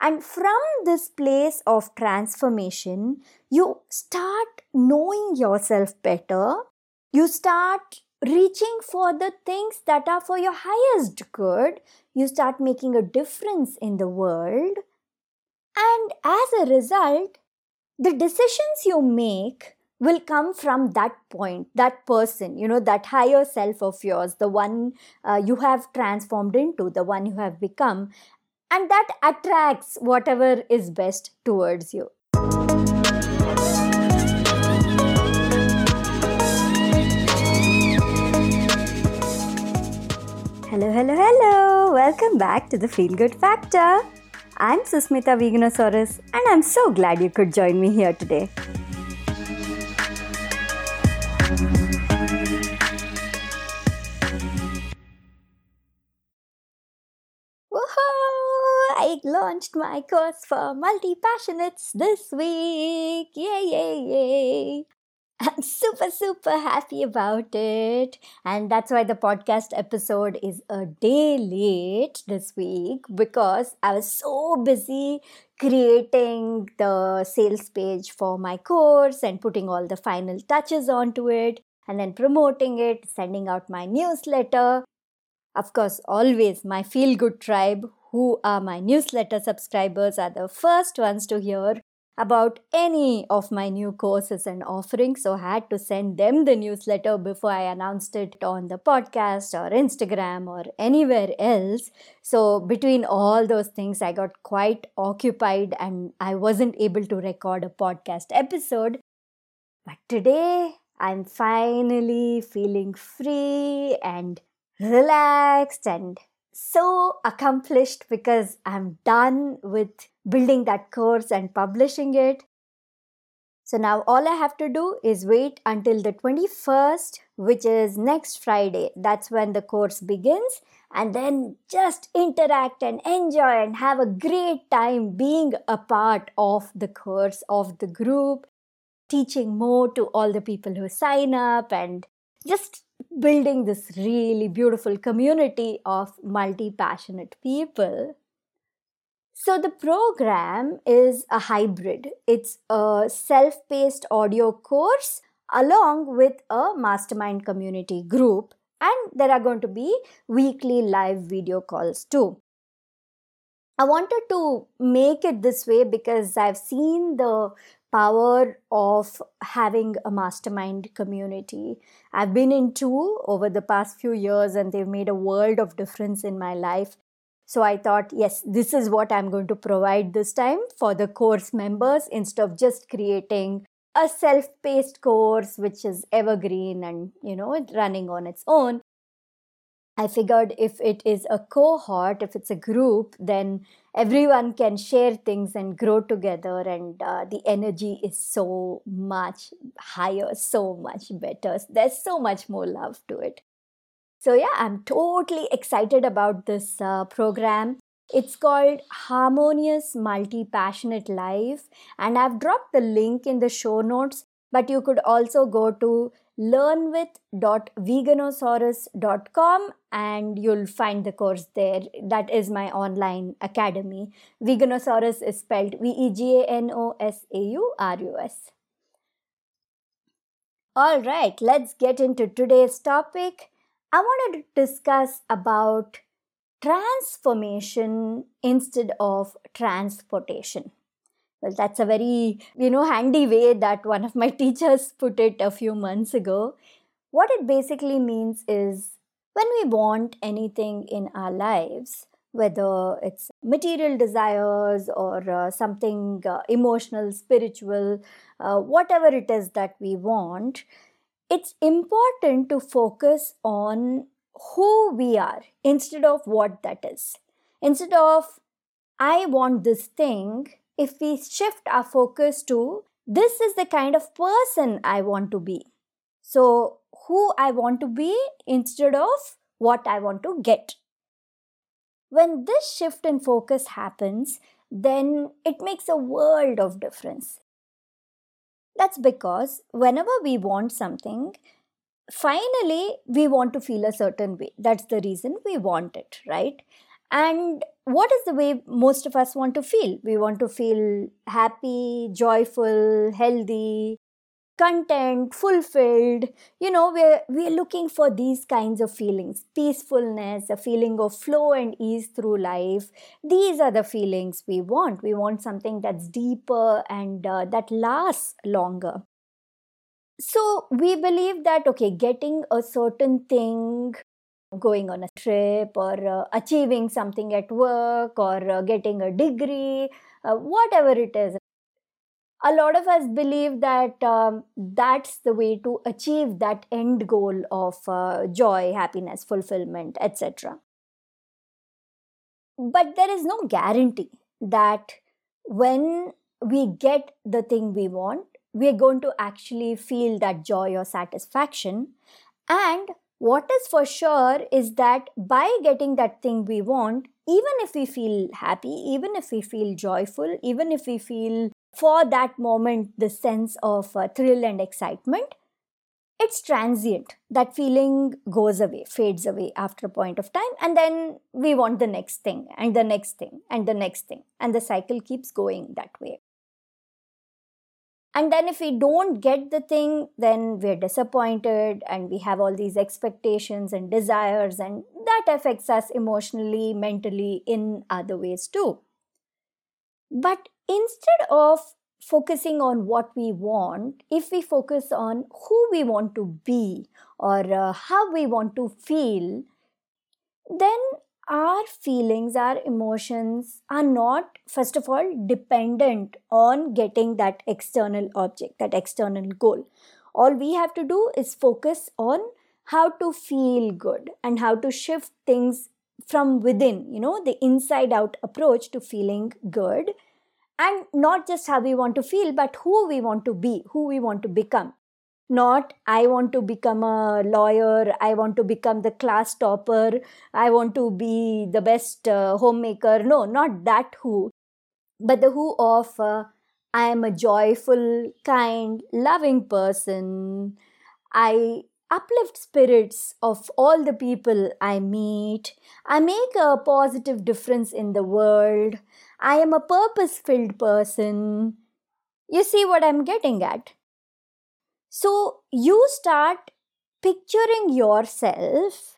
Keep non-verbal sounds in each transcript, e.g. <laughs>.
And from this place of transformation, you start knowing yourself better. You start reaching for the things that are for your highest good. You start making a difference in the world. And as a result, the decisions you make will come from that point, that person, you know, that higher self of yours, the one uh, you have transformed into, the one you have become and that attracts whatever is best towards you. Hello, hello, hello. Welcome back to the Feel Good Factor. I'm Susmita Veganosaurus, and I'm so glad you could join me here today. Launched my course for multi passionates this week. Yay, yay, yay. I'm super, super happy about it. And that's why the podcast episode is a day late this week because I was so busy creating the sales page for my course and putting all the final touches onto it and then promoting it, sending out my newsletter. Of course, always my feel good tribe who are my newsletter subscribers are the first ones to hear about any of my new courses and offerings. So I had to send them the newsletter before I announced it on the podcast or Instagram or anywhere else. So between all those things, I got quite occupied and I wasn't able to record a podcast episode. But today, I'm finally feeling free and relaxed and so accomplished because I'm done with building that course and publishing it. So now all I have to do is wait until the 21st, which is next Friday. That's when the course begins. And then just interact and enjoy and have a great time being a part of the course, of the group, teaching more to all the people who sign up and just building this really beautiful community of multi passionate people. So, the program is a hybrid, it's a self paced audio course along with a mastermind community group, and there are going to be weekly live video calls too. I wanted to make it this way because I've seen the power of having a mastermind community. I've been in two over the past few years and they've made a world of difference in my life. So I thought, yes, this is what I'm going to provide this time for the course members instead of just creating a self-paced course which is evergreen and you know running on its own I figured if it is a cohort, if it's a group, then everyone can share things and grow together, and uh, the energy is so much higher, so much better. There's so much more love to it. So, yeah, I'm totally excited about this uh, program. It's called Harmonious Multi Passionate Life, and I've dropped the link in the show notes, but you could also go to learnwith.veganosaurus.com and you'll find the course there. That is my online academy. Veganosaurus is spelled V E G A N O S A U R U S. All right, let's get into today's topic. I wanted to discuss about transformation instead of transportation. Well, that's a very, you know, handy way that one of my <laughs> teachers put it a few months ago. What it basically means is when we want anything in our lives, whether it's material desires or uh, something uh, emotional, spiritual, uh, whatever it is that we want, it's important to focus on who we are instead of what that is. Instead of, I want this thing, if we shift our focus to this is the kind of person I want to be. So, who I want to be instead of what I want to get. When this shift in focus happens, then it makes a world of difference. That's because whenever we want something, finally we want to feel a certain way. That's the reason we want it, right? And what is the way most of us want to feel? We want to feel happy, joyful, healthy, content, fulfilled. You know, we're, we're looking for these kinds of feelings peacefulness, a feeling of flow and ease through life. These are the feelings we want. We want something that's deeper and uh, that lasts longer. So we believe that, okay, getting a certain thing going on a trip or uh, achieving something at work or uh, getting a degree, uh, whatever it is. A lot of us believe that um, that's the way to achieve that end goal of uh, joy, happiness, fulfillment, etc. But there is no guarantee that when we get the thing we want, we're going to actually feel that joy or satisfaction. And what is for sure is that by getting that thing we want, even if we feel happy, even if we feel joyful, even if we feel for that moment the sense of uh, thrill and excitement, it's transient. That feeling goes away, fades away after a point of time, and then we want the next thing, and the next thing, and the next thing, and the cycle keeps going that way and then if we don't get the thing then we're disappointed and we have all these expectations and desires and that affects us emotionally mentally in other ways too. But instead of focusing on what we want if we focus on who we want to be or uh, how we want to feel then our feelings, our emotions are not, first of all, dependent on getting that external object, that external goal. All we have to do is focus on how to feel good and how to shift things from within, you know, the inside out approach to feeling good. And not just how we want to feel, but who we want to be, who we want to become not i want to become a lawyer i want to become the class topper i want to be the best uh, homemaker. No not that who but the who of uh, i am a joyful kind loving person. I uplift spirits of all the people i meet. I make a positive difference in the world. I am a purpose filled person. You see what i'm getting at so you start picturing yourself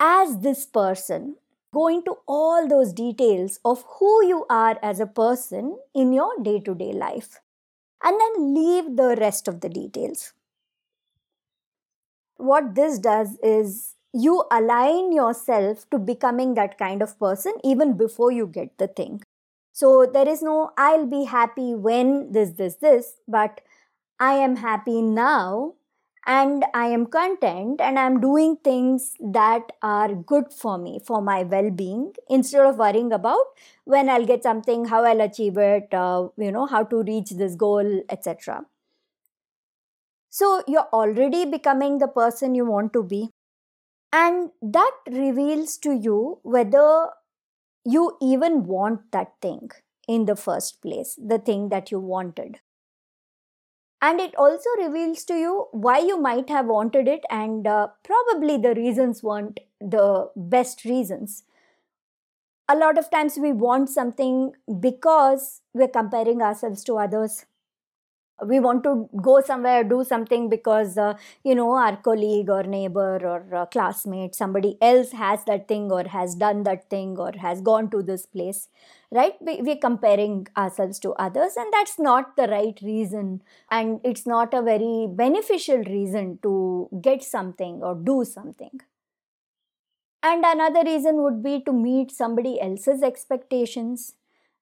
as this person, go into all those details of who you are as a person in your day to day life, and then leave the rest of the details. What this does is you align yourself to becoming that kind of person even before you get the thing. So there is no, I'll be happy when this, this, this, but I am happy now and I am content and I'm doing things that are good for me, for my well being, instead of worrying about when I'll get something, how I'll achieve it, uh, you know, how to reach this goal, etc. So you're already becoming the person you want to be. And that reveals to you whether you even want that thing in the first place, the thing that you wanted and it also reveals to you why you might have wanted it and uh, probably the reasons weren't the best reasons. A lot of times we want something because we're comparing ourselves to others we want to go somewhere do something because uh, you know our colleague or neighbor or uh, classmate somebody else has that thing or has done that thing or has gone to this place right? We, we're comparing ourselves to others and that's not the right reason. And it's not a very beneficial reason to get something or do something. And another reason would be to meet somebody else's expectations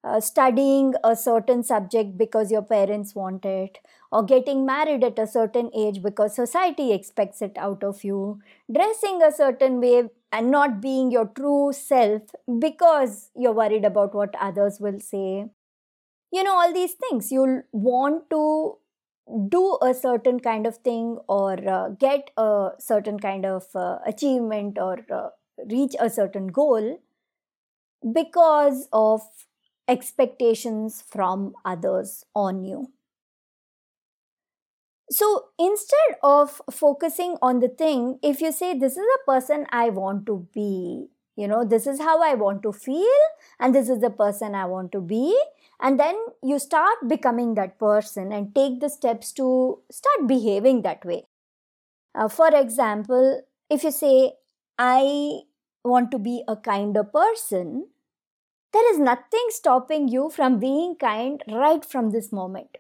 uh, studying a certain subject because your parents want it, or getting married at a certain age because society expects it out of you, dressing a certain way and not being your true self because you're worried about what others will say. You know, all these things. You'll want to do a certain kind of thing or uh, get a certain kind of uh, achievement or uh, reach a certain goal because of expectations from others on you. So instead of focusing on the thing, if you say, This is a person I want to be, You know, this is how I want to feel, and this is the person I want to be. And then you start becoming that person and take the steps to start behaving that way. Uh, for example, if you say, I want to be a kinder person, there is nothing stopping you from being kind right from this moment.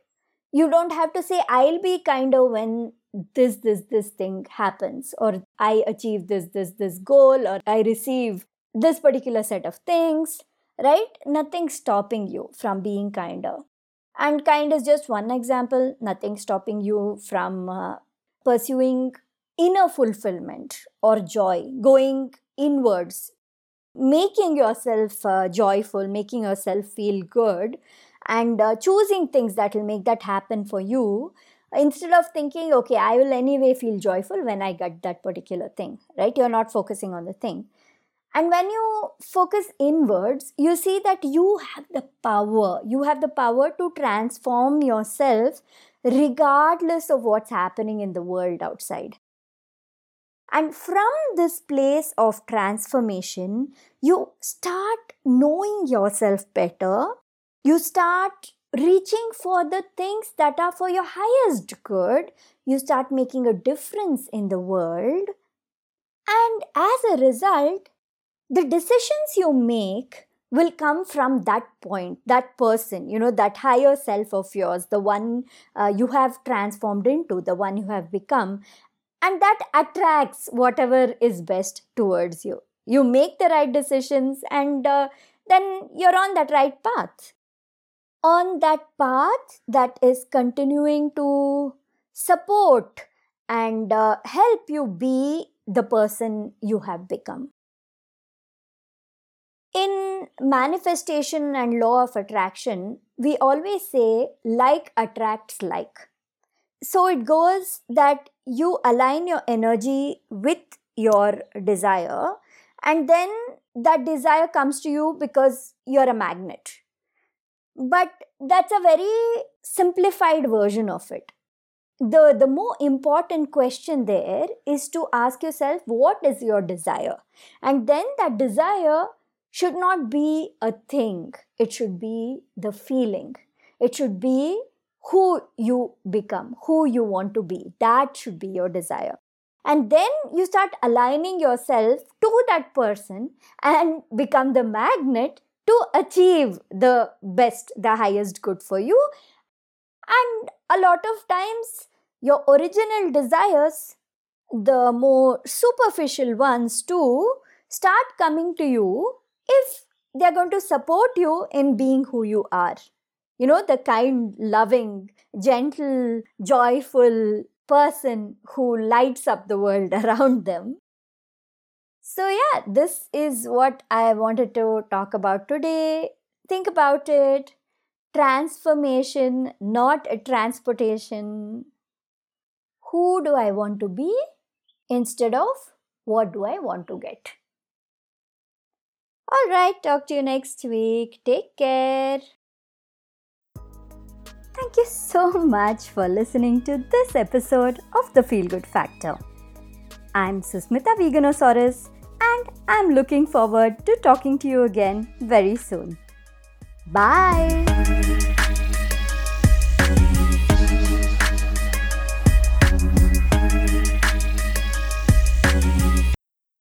You don't have to say, I'll be kinder when this, this, this thing happens, or I achieve this, this, this goal, or I receive this particular set of things, right? Nothing stopping you from being kinder. And kind is just one example, nothing stopping you from uh, pursuing inner fulfillment or joy, going inwards, making yourself uh, joyful, making yourself feel good, and uh, choosing things that will make that happen for you instead of thinking, okay, I will anyway feel joyful when I get that particular thing, right? You're not focusing on the thing. And when you focus inwards, you see that you have the power. You have the power to transform yourself regardless of what's happening in the world outside. And from this place of transformation, you start knowing yourself better. You start reaching for the things that are for your highest good. You start making a difference in the world. And as a result, the decisions you make will come from that point, that person, you know, that higher self of yours, the one uh, you have transformed into, the one you have become and that attracts whatever is best towards you. You make the right decisions and uh, then you're on that right path. On that path that is continuing to support and uh, help you be the person you have become. In manifestation and law of attraction we always say like attracts like. So it goes that you align your energy with your desire and then that desire comes to you because you're a magnet. But that's a very simplified version of it. The the more important question there is to ask yourself what is your desire? And then that desire should not be a thing. It should be the feeling. It should be who you become, who you want to be. That should be your desire. And then you start aligning yourself to that person and become the magnet to achieve the best, the highest good for you. And a lot of times, your original desires, the more superficial ones too, start coming to you if they're going to support you in being who you are you know, the kind, loving, gentle, joyful person who lights up the world <laughs> around them. So, yeah, this is what I wanted to talk about today. Think about it transformation, not a transportation. Who do I want to be instead of what do I want to get? All right, talk to you next week. Take care. Thank you so much for listening to this episode of The Feel Good Factor. I'm Susmita Veganosaurus and I'm looking forward to talking to you again very soon. Bye!